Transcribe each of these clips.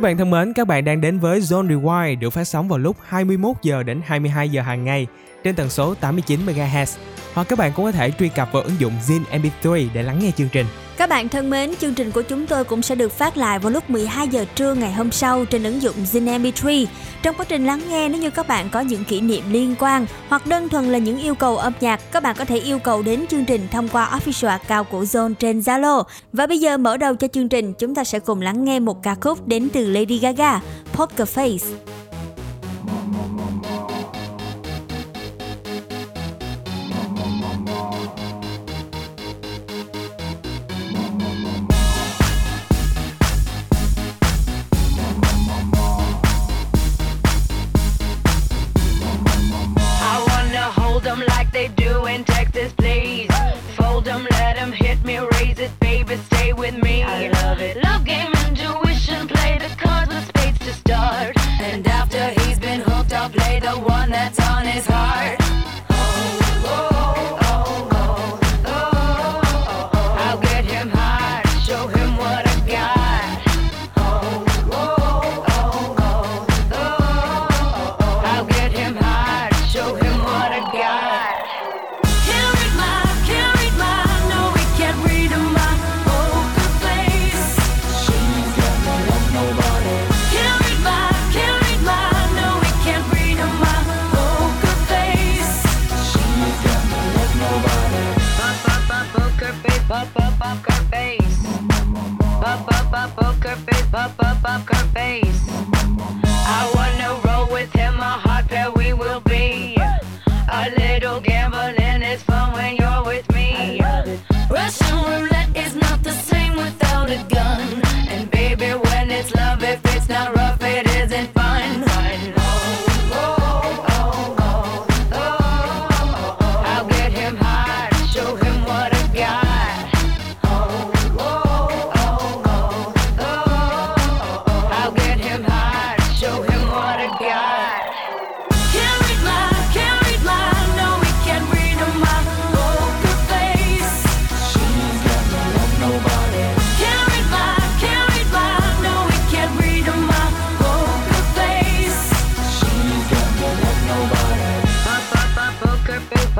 Các bạn thân mến, các bạn đang đến với Zone Rewind được phát sóng vào lúc 21 giờ đến 22 giờ hàng ngày trên tần số 89 MHz. Hoặc các bạn cũng có thể truy cập vào ứng dụng Zin MP3 để lắng nghe chương trình. Các bạn thân mến, chương trình của chúng tôi cũng sẽ được phát lại vào lúc 12 giờ trưa ngày hôm sau trên ứng dụng Zin MP3. Trong quá trình lắng nghe, nếu như các bạn có những kỷ niệm liên quan hoặc đơn thuần là những yêu cầu âm nhạc, các bạn có thể yêu cầu đến chương trình thông qua official account của Zone trên Zalo. Và bây giờ mở đầu cho chương trình, chúng ta sẽ cùng lắng nghe một ca khúc đến từ Lady Gaga, Poker Face.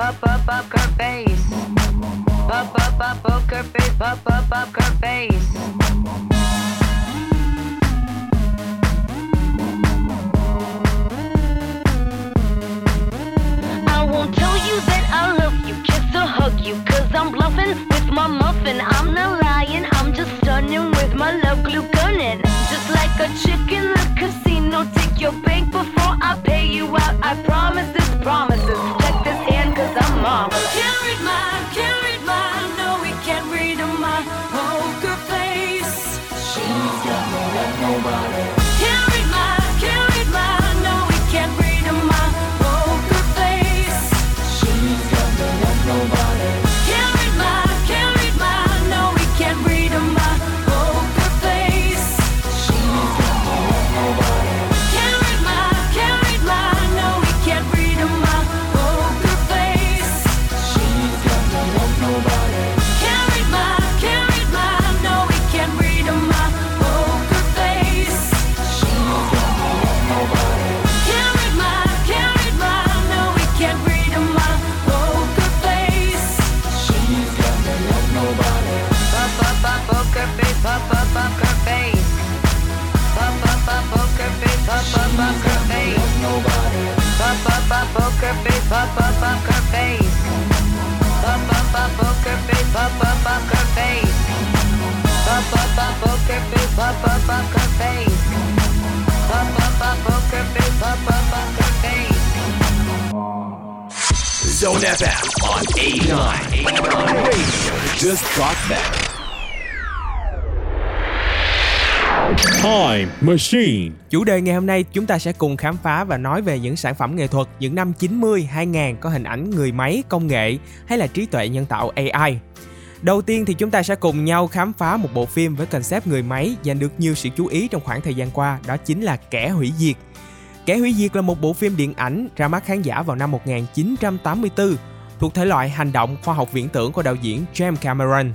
up, up, up her face. Up, up, up, up her face. Up, up, up her face. I won't tell you that I love you, kiss or hug you, I'm bluffing with my muffin. I'm not lying, I'm just stunning with my love glue gunning. Just like a chick the casino, take your bank before I pay you out. I promise this, promises. I'm on. Can't. No, can't read my uh, poker face. She's got nobody. Zone FM on 89 Radio. Just talk back. Machine. Chủ đề ngày hôm nay chúng ta sẽ cùng khám phá và nói về những sản phẩm nghệ thuật những năm 90, 2000 có hình ảnh người máy, công nghệ hay là trí tuệ nhân tạo AI. Đầu tiên thì chúng ta sẽ cùng nhau khám phá một bộ phim với concept người máy giành được nhiều sự chú ý trong khoảng thời gian qua, đó chính là Kẻ hủy diệt. Kẻ hủy diệt là một bộ phim điện ảnh ra mắt khán giả vào năm 1984, thuộc thể loại hành động khoa học viễn tưởng của đạo diễn James Cameron.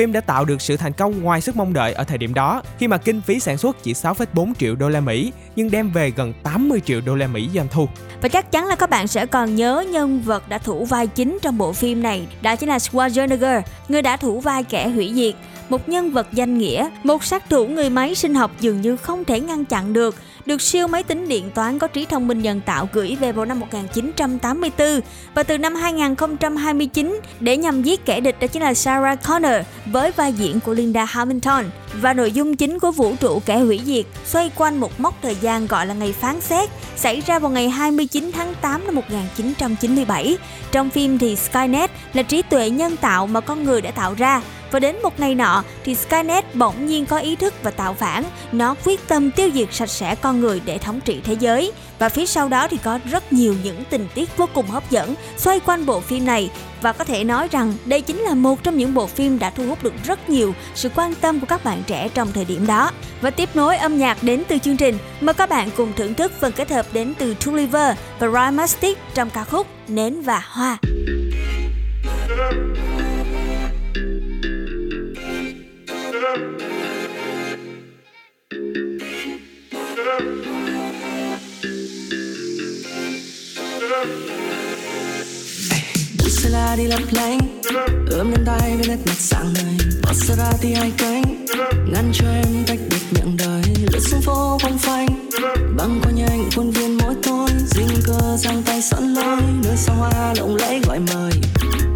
Phim đã tạo được sự thành công ngoài sức mong đợi ở thời điểm đó, khi mà kinh phí sản xuất chỉ 6,4 triệu đô la Mỹ nhưng đem về gần 80 triệu đô la Mỹ doanh thu. Và chắc chắn là các bạn sẽ còn nhớ nhân vật đã thủ vai chính trong bộ phim này, đó chính là Schwarzenegger, người đã thủ vai kẻ hủy diệt một nhân vật danh nghĩa, một sát thủ người máy sinh học dường như không thể ngăn chặn được, được siêu máy tính điện toán có trí thông minh nhân tạo gửi về vào năm 1984 và từ năm 2029 để nhằm giết kẻ địch đó chính là Sarah Connor với vai diễn của Linda Hamilton. Và nội dung chính của vũ trụ kẻ hủy diệt xoay quanh một mốc thời gian gọi là ngày phán xét xảy ra vào ngày 29 tháng 8 năm 1997. Trong phim thì Skynet là trí tuệ nhân tạo mà con người đã tạo ra và đến một ngày nọ thì Skynet bỗng nhiên có ý thức và tạo phản. Nó quyết tâm tiêu diệt sạch sẽ con người để thống trị thế giới. Và phía sau đó thì có rất nhiều những tình tiết vô cùng hấp dẫn xoay quanh bộ phim này và có thể nói rằng đây chính là một trong những bộ phim đã thu hút được rất nhiều sự quan tâm của các bạn trẻ trong thời điểm đó. Và tiếp nối âm nhạc đến từ chương trình, mời các bạn cùng thưởng thức phần kết hợp đến từ Tulliver và Ryan Mastic trong ca khúc Nến và Hoa. Buổi đi lấp lánh. Ôm lên tay với nét mặt sáng ngời. Maserati hai cánh. Ngăn cho em tách biệt miệng đời. Lướt xuống phố phong phanh. Băng qua nhanh khuôn viên mỗi thôi. dinh cơ giang tay sẵn lối. Nơi xa hoa lộng lẫy gọi mời.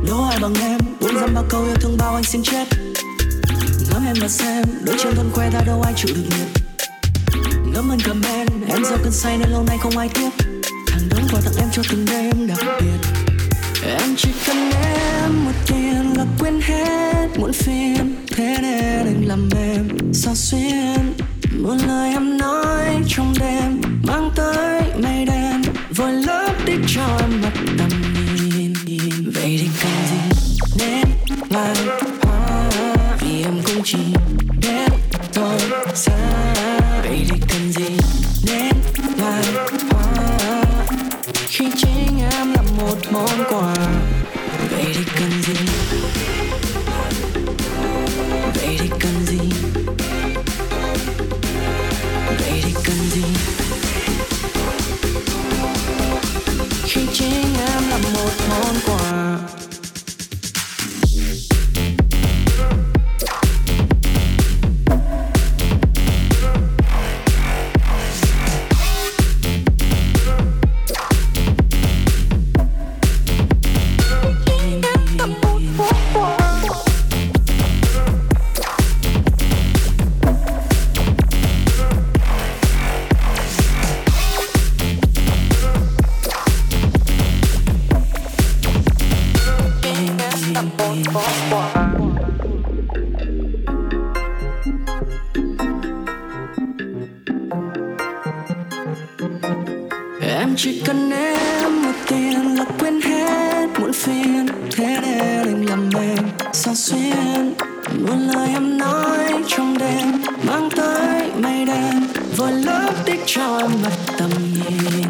Đố ai bằng em? Buông dăm bao câu yêu thương bao anh xin chết. Ngắm em và xem, đôi chân thân que ta đâu ai chịu được nhiệt ngắm ơn cầm em em do cơn say nên lâu nay không ai tiếp. hàng đống quà tặng em cho từng đêm đặc biệt em chỉ cần em, một tiền là quên hết muộn phiền thế nên anh làm em sao xuyên? Một lời em nói trong đêm mang tới mây muôn lời em nói trong đêm mang tới mây đen vội lớp tích cho em mặt tầm nhìn.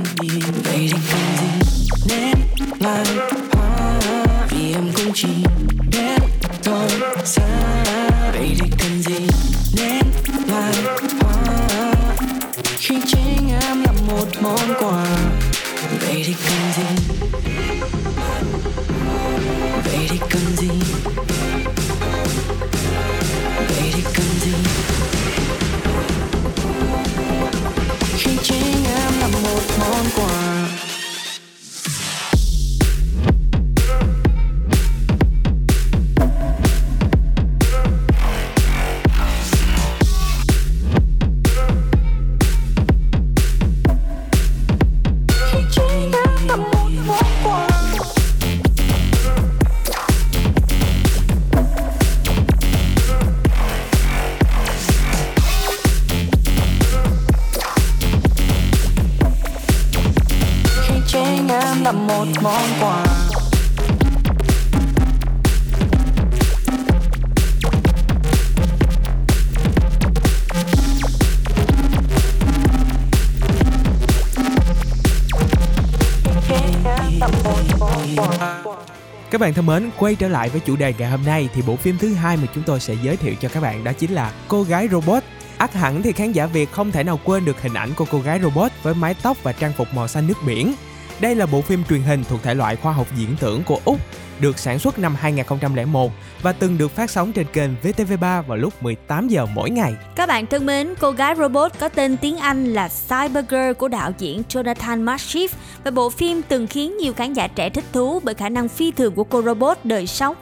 Các bạn thân mến, quay trở lại với chủ đề ngày hôm nay thì bộ phim thứ hai mà chúng tôi sẽ giới thiệu cho các bạn đó chính là Cô gái robot. Ác hẳn thì khán giả Việt không thể nào quên được hình ảnh của cô gái robot với mái tóc và trang phục màu xanh nước biển. Đây là bộ phim truyền hình thuộc thể loại khoa học diễn tưởng của Úc, được sản xuất năm 2001 và từng được phát sóng trên kênh VTV3 vào lúc 18 giờ mỗi ngày. Các bạn thân mến, cô gái robot có tên tiếng Anh là Cybergirl của đạo diễn Jonathan Marshif và bộ phim từng khiến nhiều khán giả trẻ thích thú bởi khả năng phi thường của cô robot đời 6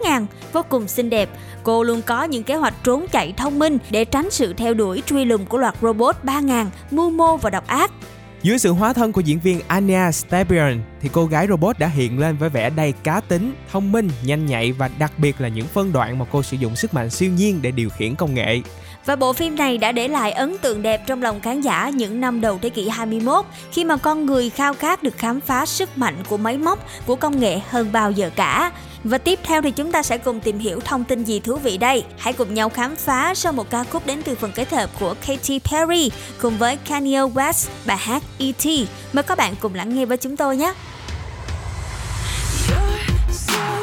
vô cùng xinh đẹp. Cô luôn có những kế hoạch trốn chạy thông minh để tránh sự theo đuổi truy lùng của loạt robot 3 mưu mô và độc ác. Dưới sự hóa thân của diễn viên Anya Stabian thì cô gái robot đã hiện lên với vẻ đầy cá tính, thông minh, nhanh nhạy và đặc biệt là những phân đoạn mà cô sử dụng sức mạnh siêu nhiên để điều khiển công nghệ. Và bộ phim này đã để lại ấn tượng đẹp trong lòng khán giả những năm đầu thế kỷ 21 khi mà con người khao khát được khám phá sức mạnh của máy móc, của công nghệ hơn bao giờ cả. Và tiếp theo thì chúng ta sẽ cùng tìm hiểu thông tin gì thú vị đây. Hãy cùng nhau khám phá sau một ca khúc đến từ phần kết hợp của Katy Perry cùng với Kanye West, bài hát E.T. Mời các bạn cùng lắng nghe với chúng tôi nhé. You're so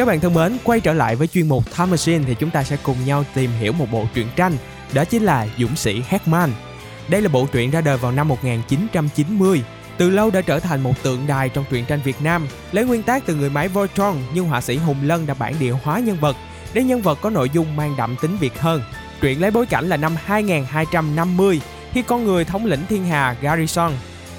Các bạn thân mến, quay trở lại với chuyên mục Time Machine thì chúng ta sẽ cùng nhau tìm hiểu một bộ truyện tranh, đó chính là Dũng sĩ Hackman. Đây là bộ truyện ra đời vào năm 1990. Từ lâu đã trở thành một tượng đài trong truyện tranh Việt Nam, lấy nguyên tác từ người máy Voltron nhưng họa sĩ Hùng Lân đã bản địa hóa nhân vật để nhân vật có nội dung mang đậm tính Việt hơn. Truyện lấy bối cảnh là năm 2250 khi con người thống lĩnh thiên hà Garrison.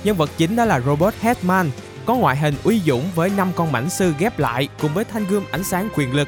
Nhân vật chính đó là robot Hetman có ngoại hình uy dũng với năm con mảnh sư ghép lại cùng với thanh gươm ánh sáng quyền lực.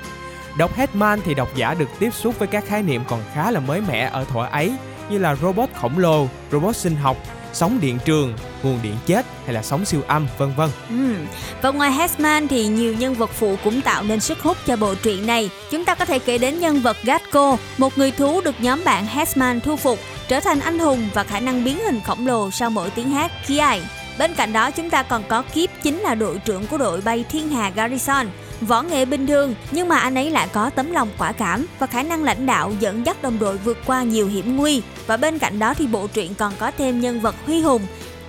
Đọc Headman thì độc giả được tiếp xúc với các khái niệm còn khá là mới mẻ ở thuở ấy như là robot khổng lồ, robot sinh học, sóng điện trường, nguồn điện chết hay là sóng siêu âm vân vân. Ừ. Và ngoài Hesman thì nhiều nhân vật phụ cũng tạo nên sức hút cho bộ truyện này. Chúng ta có thể kể đến nhân vật Gatko, một người thú được nhóm bạn Hesman thu phục, trở thành anh hùng và khả năng biến hình khổng lồ sau mỗi tiếng hát Kiai. Bên cạnh đó, chúng ta còn có Kiếp chính là đội trưởng của đội bay Thiên Hà Garrison võ nghệ bình thường, nhưng mà anh ấy lại có tấm lòng quả cảm và khả năng lãnh đạo dẫn dắt đồng đội vượt qua nhiều hiểm nguy và bên cạnh đó thì bộ truyện còn có thêm nhân vật huy hùng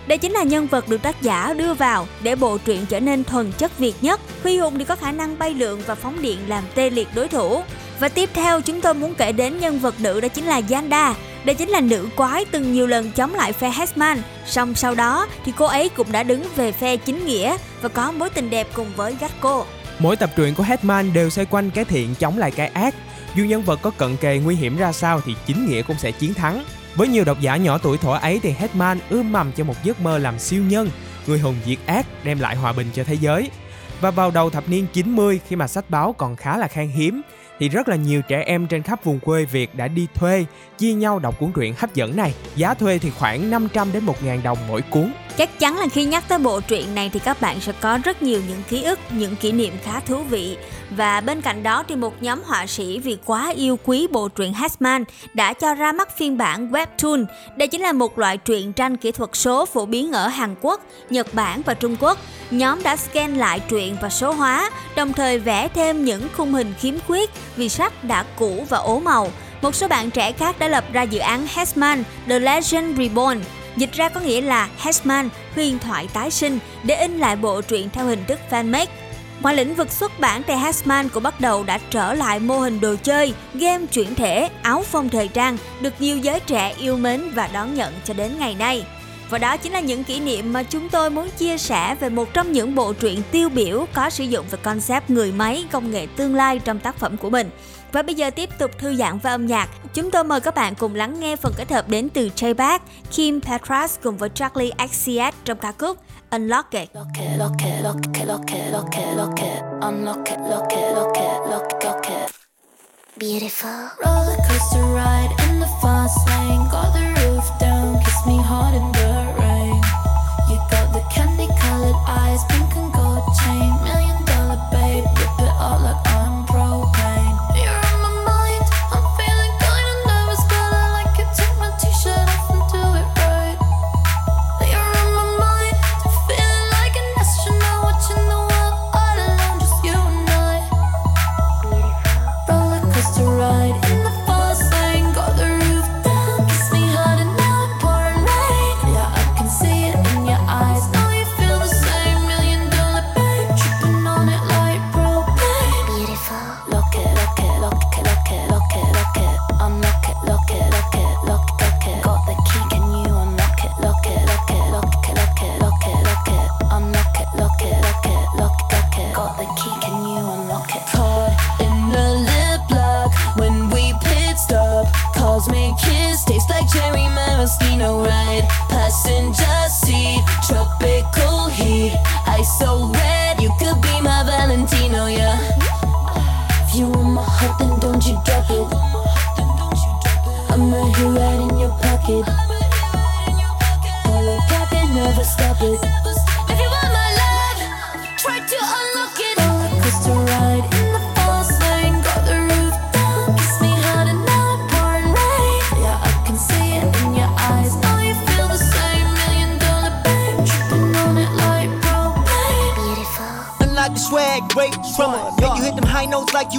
đây chính là nhân vật được tác giả đưa vào để bộ truyện trở nên thuần chất Việt nhất. Huy Hùng thì có khả năng bay lượn và phóng điện làm tê liệt đối thủ. Và tiếp theo, chúng tôi muốn kể đến nhân vật nữ đó chính là Yanda. Đây chính là nữ quái từng nhiều lần chống lại phe Hesman. Song sau đó thì cô ấy cũng đã đứng về phe chính nghĩa và có mối tình đẹp cùng với Gatko. Mỗi tập truyện của Hetman đều xoay quanh cái thiện chống lại cái ác. Dù nhân vật có cận kề nguy hiểm ra sao thì chính nghĩa cũng sẽ chiến thắng. Với nhiều độc giả nhỏ tuổi thuở ấy thì Hetman ươm mầm cho một giấc mơ làm siêu nhân, người hùng diệt ác đem lại hòa bình cho thế giới. Và vào đầu thập niên 90 khi mà sách báo còn khá là khan hiếm thì rất là nhiều trẻ em trên khắp vùng quê Việt đã đi thuê, chia nhau đọc cuốn truyện hấp dẫn này. Giá thuê thì khoảng 500 đến 1.000 đồng mỗi cuốn. Chắc chắn là khi nhắc tới bộ truyện này thì các bạn sẽ có rất nhiều những ký ức, những kỷ niệm khá thú vị. Và bên cạnh đó thì một nhóm họa sĩ vì quá yêu quý bộ truyện Hasman đã cho ra mắt phiên bản Webtoon. Đây chính là một loại truyện tranh kỹ thuật số phổ biến ở Hàn Quốc, Nhật Bản và Trung Quốc. Nhóm đã scan lại truyện và số hóa, đồng thời vẽ thêm những khung hình khiếm khuyết vì sách đã cũ và ố màu. Một số bạn trẻ khác đã lập ra dự án Hasman The Legend Reborn Dịch ra có nghĩa là Hesman, huyền thoại tái sinh để in lại bộ truyện theo hình thức fanmade. Ngoài lĩnh vực xuất bản thì Hasman cũng bắt đầu đã trở lại mô hình đồ chơi, game chuyển thể, áo phông thời trang được nhiều giới trẻ yêu mến và đón nhận cho đến ngày nay. Và đó chính là những kỷ niệm mà chúng tôi muốn chia sẻ về một trong những bộ truyện tiêu biểu có sử dụng về concept người máy công nghệ tương lai trong tác phẩm của mình. Và bây giờ tiếp tục thư giãn với âm nhạc. Chúng tôi mời các bạn cùng lắng nghe phần kết hợp đến từ Jay Bach, Kim Petras cùng với Charlie XCX trong ca khúc Unlock It. Lock it, lock it, lock it, lock it, lock it, lock it. Unlock it, lock it, lock it, lock it, lock it. Beautiful. Roller coaster ride in the fast lane. Got the roof down, kiss me hard in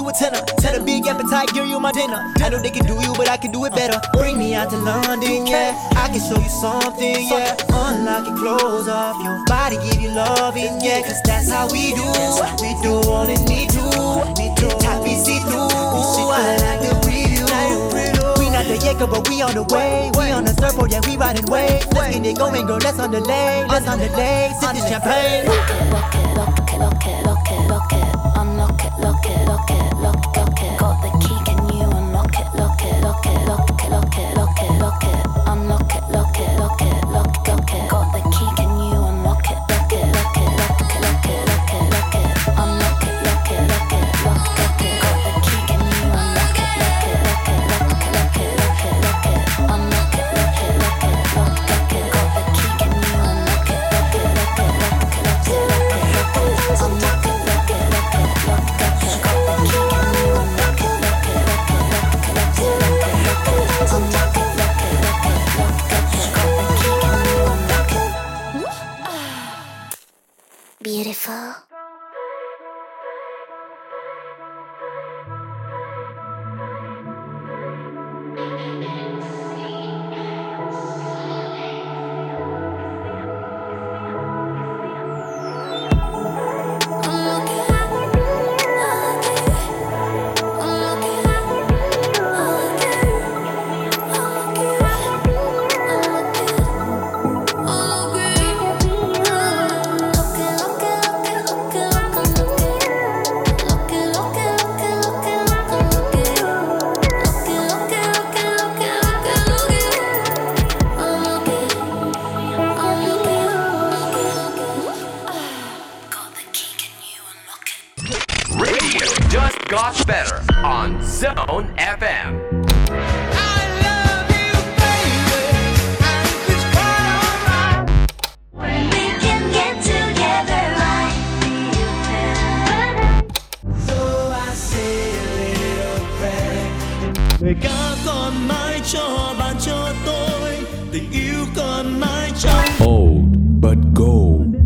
you a tenor Set a big appetite, give you my dinner. I know they can do you, but I can do it better. Bring me out to London, yeah. I can show you something, yeah. Unlock your clothes off your body, give you loving, yeah. Cause that's how we do. We do all in me to. We do. Top me see through. I like the yeah, We not the Jacob, but we on the way. We on the surfboard, yeah, we riding way. Let's get it going, girl. Let's on the lay. Let's on the lay. Sip the champagne. Rock it, rock it, rock it, rock it lock it, lock it. Người ca còn mãi cho bạn cho tôi tình yêu còn mãi trong Old but gold.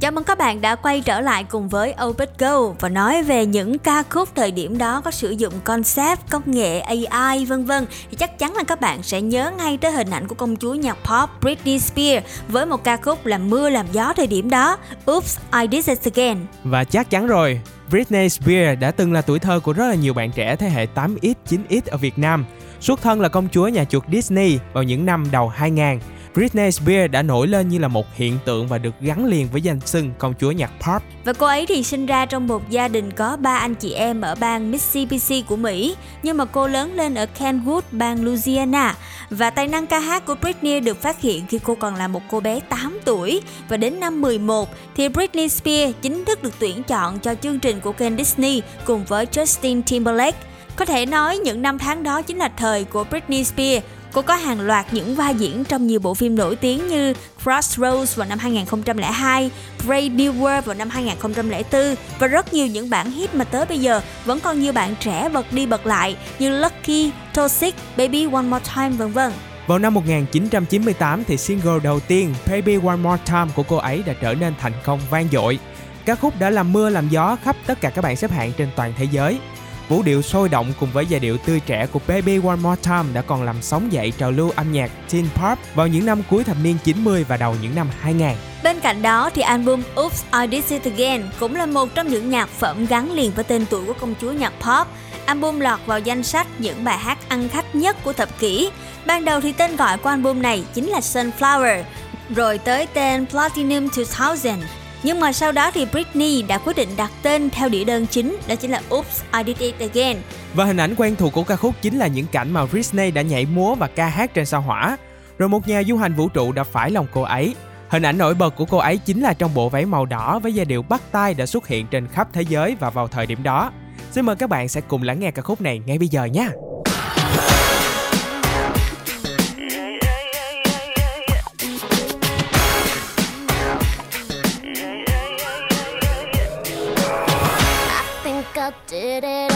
Chào mừng các bạn đã quay trở lại cùng với Open Go và nói về những ca khúc thời điểm đó có sử dụng concept, công nghệ AI vân vân thì chắc chắn là các bạn sẽ nhớ ngay tới hình ảnh của công chúa nhạc pop Britney Spears với một ca khúc là mưa làm gió thời điểm đó Oops, I Did It Again. Và chắc chắn rồi, Britney Spears đã từng là tuổi thơ của rất là nhiều bạn trẻ thế hệ 8X, 9X ở Việt Nam. Xuất thân là công chúa nhà chuột Disney vào những năm đầu 2000. Britney Spears đã nổi lên như là một hiện tượng và được gắn liền với danh xưng công chúa nhạc pop. Và cô ấy thì sinh ra trong một gia đình có ba anh chị em ở bang Mississippi của Mỹ, nhưng mà cô lớn lên ở Kenwood, bang Louisiana. Và tài năng ca hát của Britney được phát hiện khi cô còn là một cô bé 8 tuổi. Và đến năm 11 thì Britney Spears chính thức được tuyển chọn cho chương trình của kênh Disney cùng với Justin Timberlake. Có thể nói những năm tháng đó chính là thời của Britney Spears Cô có hàng loạt những vai diễn trong nhiều bộ phim nổi tiếng như Crossroads vào năm 2002, Brave New World vào năm 2004 và rất nhiều những bản hit mà tới bây giờ vẫn còn nhiều bạn trẻ bật đi bật lại như Lucky, Toxic, Baby One More Time vân vân. Vào năm 1998 thì single đầu tiên Baby One More Time của cô ấy đã trở nên thành công vang dội. các khúc đã làm mưa làm gió khắp tất cả các bảng xếp hạng trên toàn thế giới. Vũ điệu sôi động cùng với giai điệu tươi trẻ của Baby One More Time đã còn làm sóng dậy trào lưu âm nhạc teen pop vào những năm cuối thập niên 90 và đầu những năm 2000. Bên cạnh đó thì album Oops I Did It Again cũng là một trong những nhạc phẩm gắn liền với tên tuổi của công chúa nhạc pop. Album lọt vào danh sách những bài hát ăn khách nhất của thập kỷ. Ban đầu thì tên gọi của album này chính là Sunflower, rồi tới tên Platinum 2000 nhưng mà sau đó thì Britney đã quyết định đặt tên theo đĩa đơn chính, đó chính là Oops, I Did It Again. Và hình ảnh quen thuộc của ca khúc chính là những cảnh mà Britney đã nhảy múa và ca hát trên sao hỏa. Rồi một nhà du hành vũ trụ đã phải lòng cô ấy. Hình ảnh nổi bật của cô ấy chính là trong bộ váy màu đỏ với giai điệu bắt tay đã xuất hiện trên khắp thế giới và vào thời điểm đó. Xin mời các bạn sẽ cùng lắng nghe ca khúc này ngay bây giờ nhé. Did it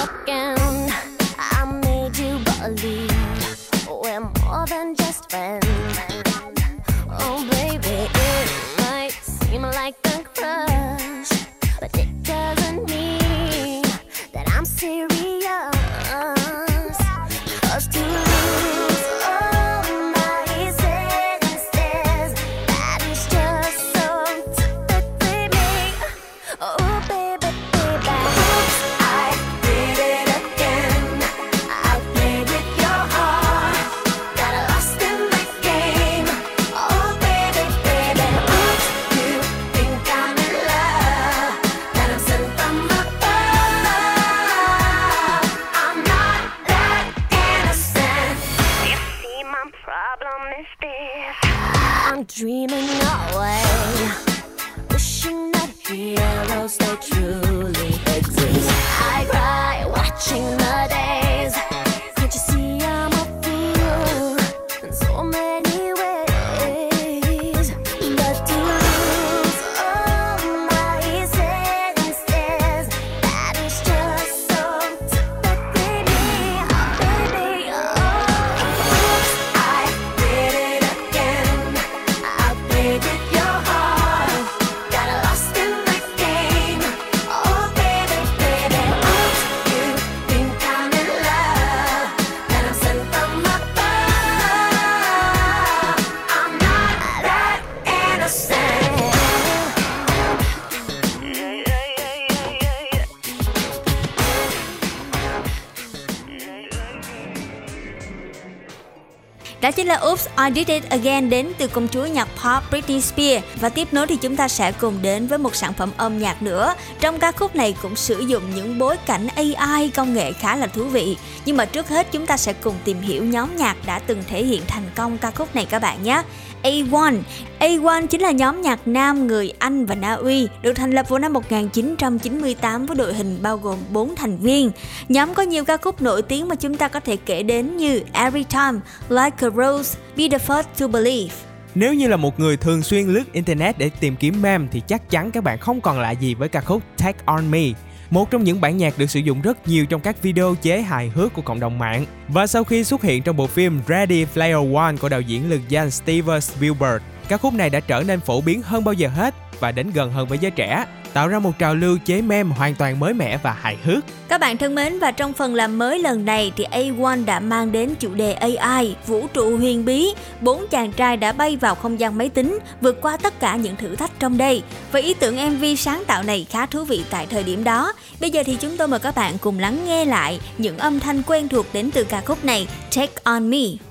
là Oops, I Did It Again đến từ công chúa nhạc pop Britney Spears và tiếp nối thì chúng ta sẽ cùng đến với một sản phẩm âm nhạc nữa. Trong ca khúc này cũng sử dụng những bối cảnh AI công nghệ khá là thú vị. Nhưng mà trước hết chúng ta sẽ cùng tìm hiểu nhóm nhạc đã từng thể hiện thành công ca khúc này các bạn nhé. A1. A1 chính là nhóm nhạc nam người Anh và Na Uy, được thành lập vào năm 1998 với đội hình bao gồm 4 thành viên. Nhóm có nhiều ca khúc nổi tiếng mà chúng ta có thể kể đến như Every Time, Like a Rose, Be the First to Believe. Nếu như là một người thường xuyên lướt internet để tìm kiếm meme thì chắc chắn các bạn không còn lạ gì với ca khúc Take On Me. Một trong những bản nhạc được sử dụng rất nhiều trong các video chế hài hước của cộng đồng mạng. Và sau khi xuất hiện trong bộ phim Ready Player One của đạo diễn lực danh Steven Spielberg, ca khúc này đã trở nên phổ biến hơn bao giờ hết và đến gần hơn với giới trẻ, tạo ra một trào lưu chế meme hoàn toàn mới mẻ và hài hước. Các bạn thân mến và trong phần làm mới lần này thì A1 đã mang đến chủ đề AI, vũ trụ huyền bí. Bốn chàng trai đã bay vào không gian máy tính, vượt qua tất cả những thử thách trong đây. Và ý tưởng MV sáng tạo này khá thú vị tại thời điểm đó. Bây giờ thì chúng tôi mời các bạn cùng lắng nghe lại những âm thanh quen thuộc đến từ ca khúc này Take On Me.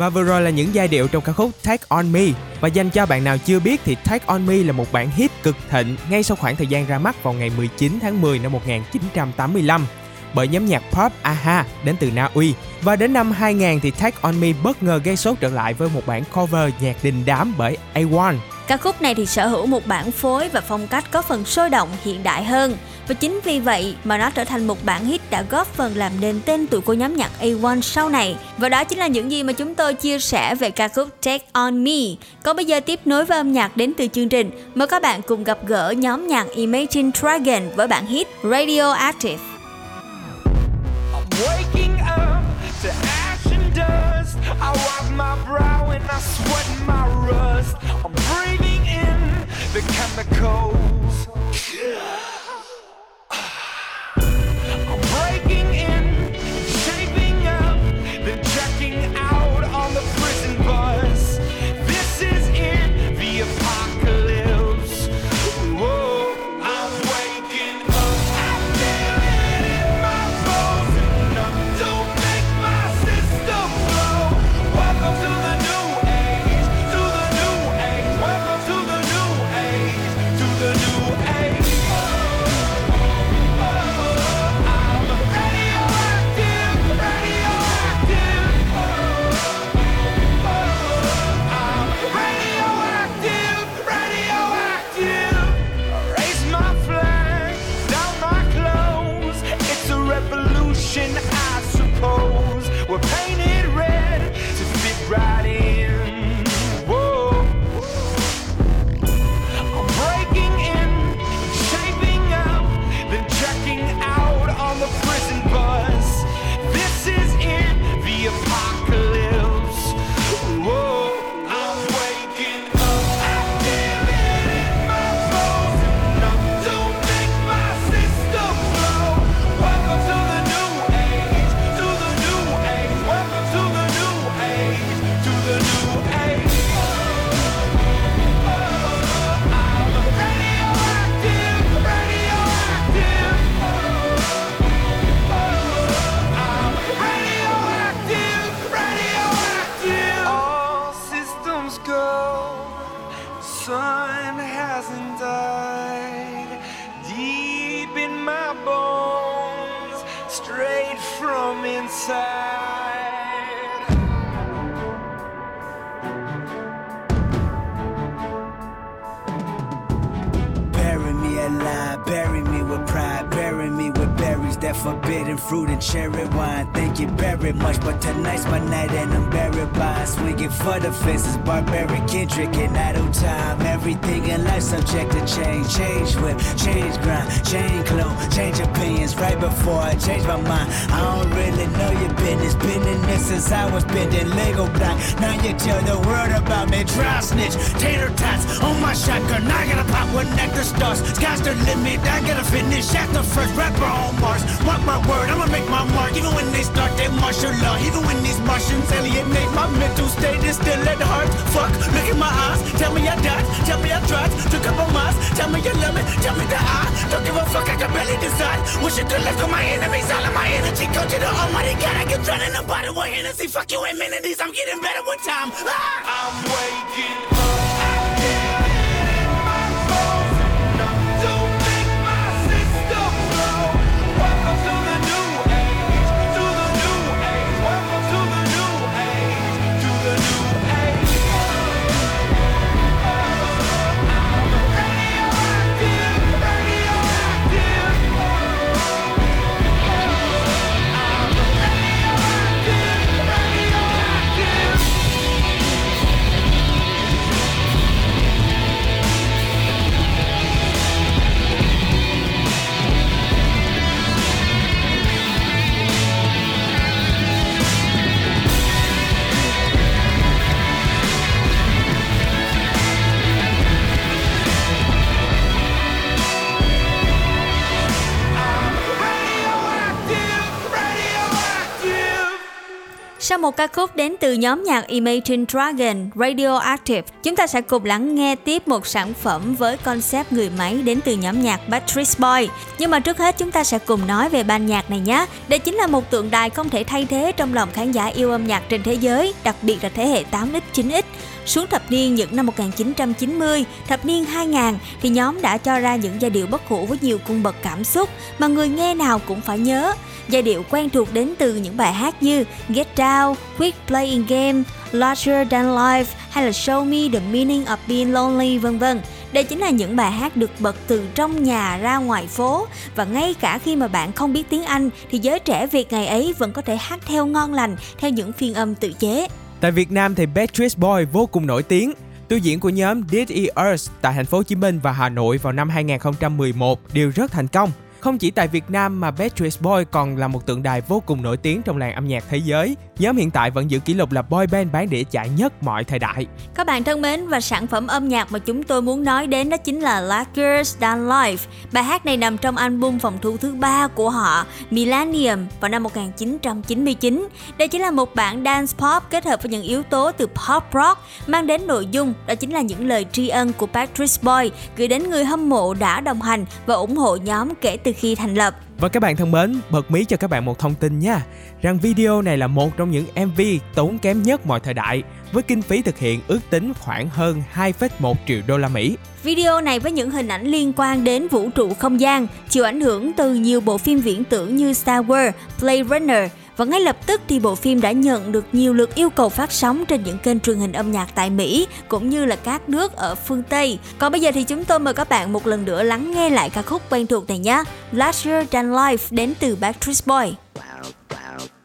Và vừa rồi là những giai điệu trong ca khúc Take On Me. Và dành cho bạn nào chưa biết thì Take On Me là một bản hit cực thịnh ngay sau khoảng thời gian ra mắt vào ngày 19 tháng 10 năm 1985 bởi nhóm nhạc pop AHA đến từ Na Uy. Và đến năm 2000 thì Take On Me bất ngờ gây sốt trở lại với một bản cover nhạc đình đám bởi A1. Ca khúc này thì sở hữu một bản phối và phong cách có phần sôi động hiện đại hơn. Và chính vì vậy mà nó trở thành một bản hit đã góp phần làm nên tên tuổi của nhóm nhạc A1 sau này. Và đó chính là những gì mà chúng tôi chia sẻ về ca khúc Take On Me. Còn bây giờ tiếp nối với âm nhạc đến từ chương trình, mời các bạn cùng gặp gỡ nhóm nhạc Imagine Dragon với bản hit Radioactive. I'm waking up to ash and dust. I wipe my brow and I sweat my rust. I'm breathing the chemicals. Fruit and cherry wine. Thank you very much, but tonight's my night and I'm buried alibi. Swinging for the fences, barbaric Kendrick and idle time. Everything in life subject to change. Change whip, change grind, change clothes, change opinions. Right before I change my mind, I don't really know your business. Been in this since I was bending Lego block. Now you tell the world about me. Dry snitch, tater tots on my shotgun. I gotta pop one the stars. Sky's the limit. I gotta finish at the first rapper on Mars. Mark my word, I'ma make my mark. Even when they start their martial law, even when these Martians alienate my mental state, is still at heart. Fuck, look in my eyes. Tell me I died. Tell me I tried. Took up on miles. Tell me you love me. Tell me that I don't give a fuck. I can barely decide. Wish you could left on my enemies. All of my energy go to the Almighty God. I get drowned in the bottle with Hennessy. Fuck you amenities. I'm getting better with time. Ah! I'm waking up một ca khúc đến từ nhóm nhạc Imagine Dragon Radioactive, chúng ta sẽ cùng lắng nghe tiếp một sản phẩm với concept người máy đến từ nhóm nhạc Patrice Boy. Nhưng mà trước hết chúng ta sẽ cùng nói về ban nhạc này nhé. Đây chính là một tượng đài không thể thay thế trong lòng khán giả yêu âm nhạc trên thế giới, đặc biệt là thế hệ 8X, 9X. Xuống thập niên những năm 1990, thập niên 2000 thì nhóm đã cho ra những giai điệu bất hủ với nhiều cung bậc cảm xúc mà người nghe nào cũng phải nhớ. Giai điệu quen thuộc đến từ những bài hát như Get Down, Quit Playing Game, Larger Than Life hay là Show Me the Meaning of Being Lonely vân vân. Đây chính là những bài hát được bật từ trong nhà ra ngoài phố và ngay cả khi mà bạn không biết tiếng Anh thì giới trẻ Việt ngày ấy vẫn có thể hát theo ngon lành theo những phiên âm tự chế. Tại Việt Nam thì Backstreet Boy vô cùng nổi tiếng. Tu diễn của nhóm Did It Earth tại thành phố Hồ Chí Minh và Hà Nội vào năm 2011 đều rất thành công. Không chỉ tại Việt Nam mà Backstreet Boy còn là một tượng đài vô cùng nổi tiếng trong làng âm nhạc thế giới. Nhóm hiện tại vẫn giữ kỷ lục là boy band bán đĩa chạy nhất mọi thời đại. Các bạn thân mến, và sản phẩm âm nhạc mà chúng tôi muốn nói đến đó chính là Lakers Than Life. Bài hát này nằm trong album phòng thu thứ ba của họ, Millennium, vào năm 1999. Đây chính là một bản dance pop kết hợp với những yếu tố từ pop rock mang đến nội dung, đó chính là những lời tri ân của Backstreet Boy gửi đến người hâm mộ đã đồng hành và ủng hộ nhóm kể từ khi thành lập. Và các bạn thân mến, bật mí cho các bạn một thông tin nha Rằng video này là một trong những MV tốn kém nhất mọi thời đại Với kinh phí thực hiện ước tính khoảng hơn 2,1 triệu đô la Mỹ Video này với những hình ảnh liên quan đến vũ trụ không gian, chịu ảnh hưởng từ nhiều bộ phim viễn tưởng như Star Wars, Blade Runner và ngay lập tức thì bộ phim đã nhận được nhiều lượt yêu cầu phát sóng trên những kênh truyền hình âm nhạc tại Mỹ, cũng như là các nước ở phương Tây. Còn bây giờ thì chúng tôi mời các bạn một lần nữa lắng nghe lại ca khúc quen thuộc này nhé. Last Year Than Life đến từ Backstreet Boy. I'm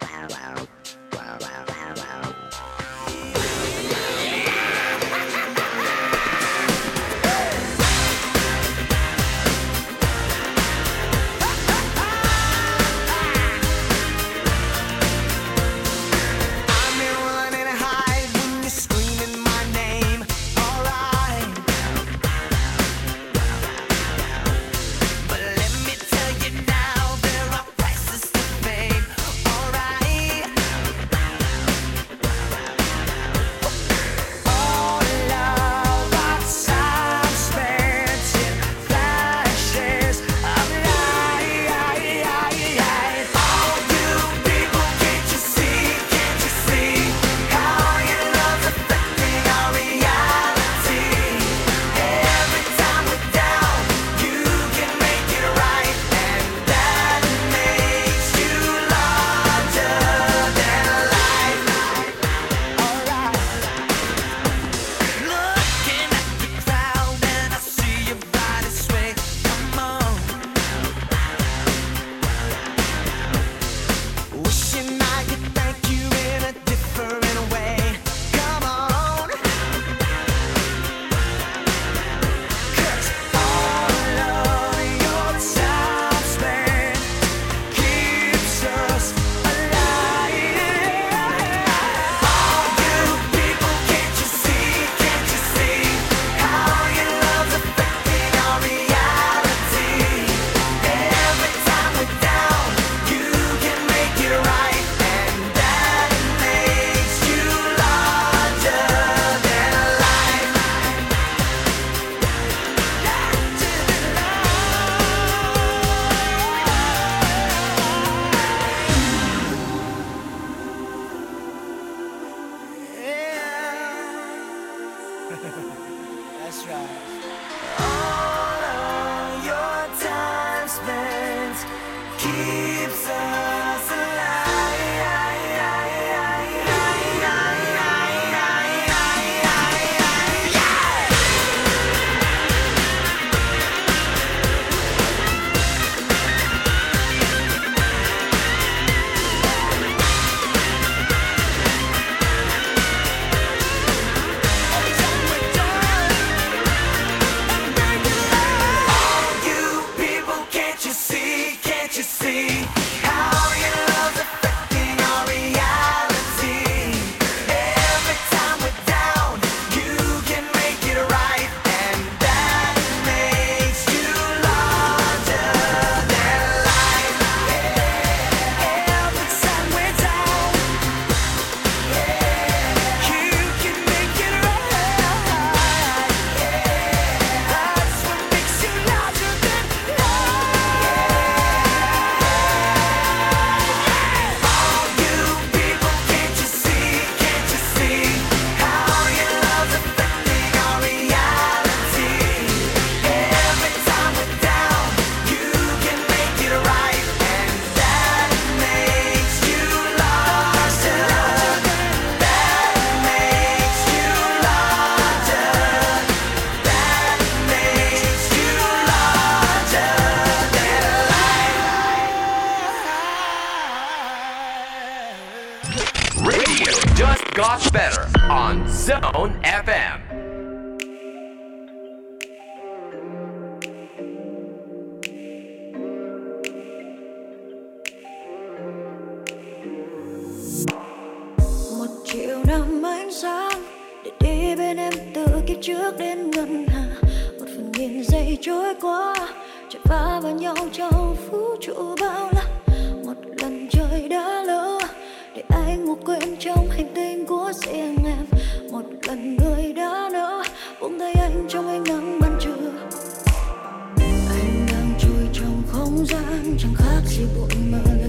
my life.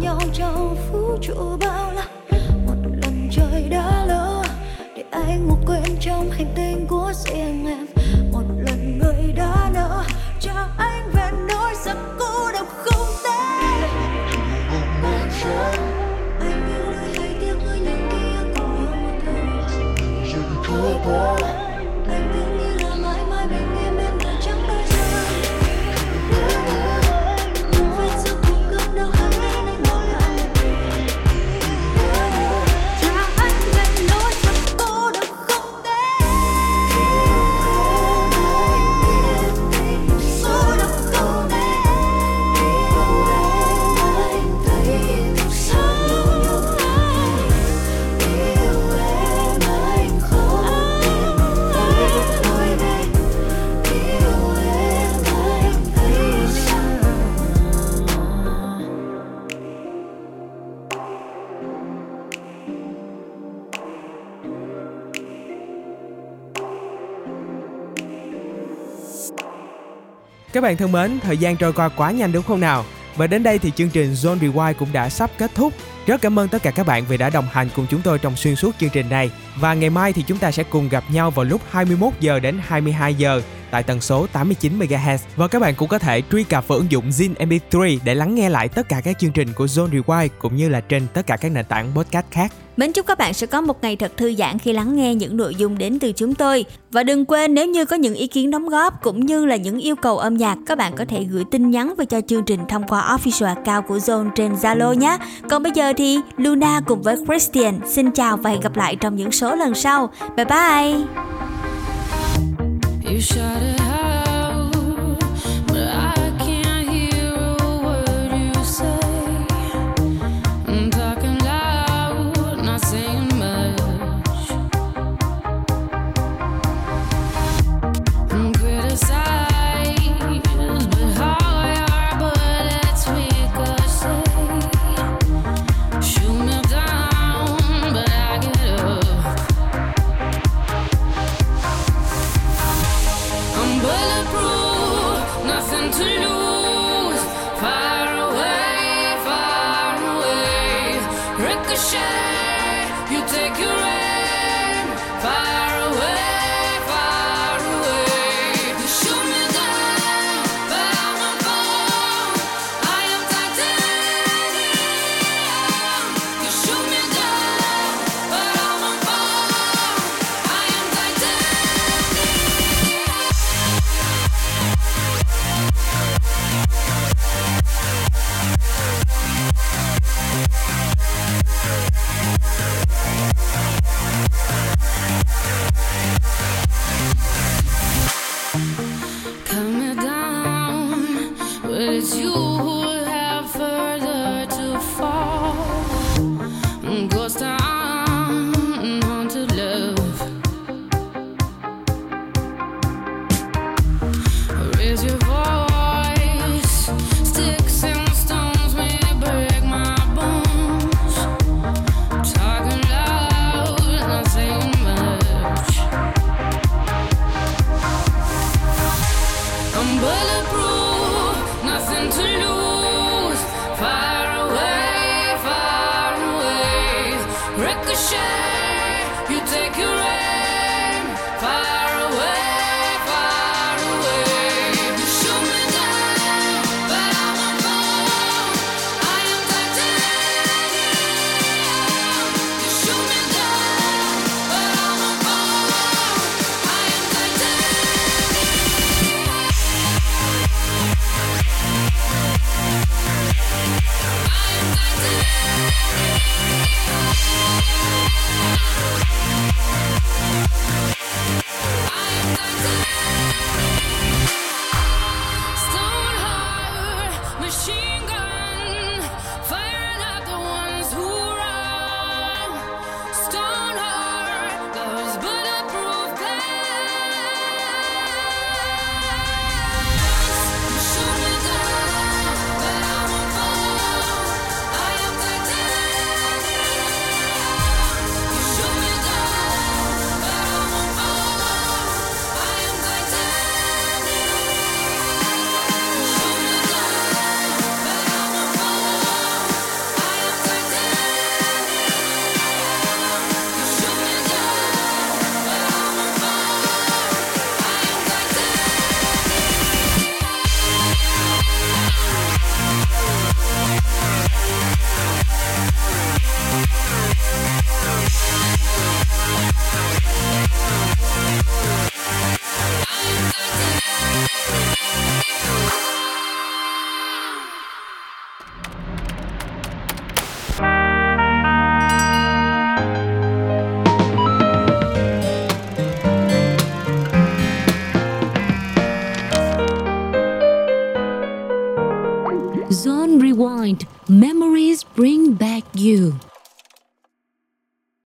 nhau trong vũ trụ bao la. Một lần trời đã lỡ, để anh ngủ quên trong hành tinh của riêng em. Một lần người đã nỡ, cho anh về nỗi giấc cô độc không tên anh như lời hay tiếng hơi những kia cùng một thời. Các bạn thân mến, thời gian trôi qua quá nhanh đúng không nào? Và đến đây thì chương trình Zone Rewind cũng đã sắp kết thúc. Rất cảm ơn tất cả các bạn vì đã đồng hành cùng chúng tôi trong xuyên suốt chương trình này. Và ngày mai thì chúng ta sẽ cùng gặp nhau vào lúc 21 giờ đến 22 giờ tại tần số 89 MHz. Và các bạn cũng có thể truy cập vào ứng dụng Zin MP3 để lắng nghe lại tất cả các chương trình của Zone Rewind cũng như là trên tất cả các nền tảng podcast khác. Mến chúc các bạn sẽ có một ngày thật thư giãn khi lắng nghe những nội dung đến từ chúng tôi. Và đừng quên nếu như có những ý kiến đóng góp cũng như là những yêu cầu âm nhạc, các bạn có thể gửi tin nhắn về cho chương trình thông qua official account của Zone trên Zalo nhé. Còn bây giờ thì Luna cùng với Christian xin chào và hẹn gặp lại trong những số lần sau. Bye bye! You shout it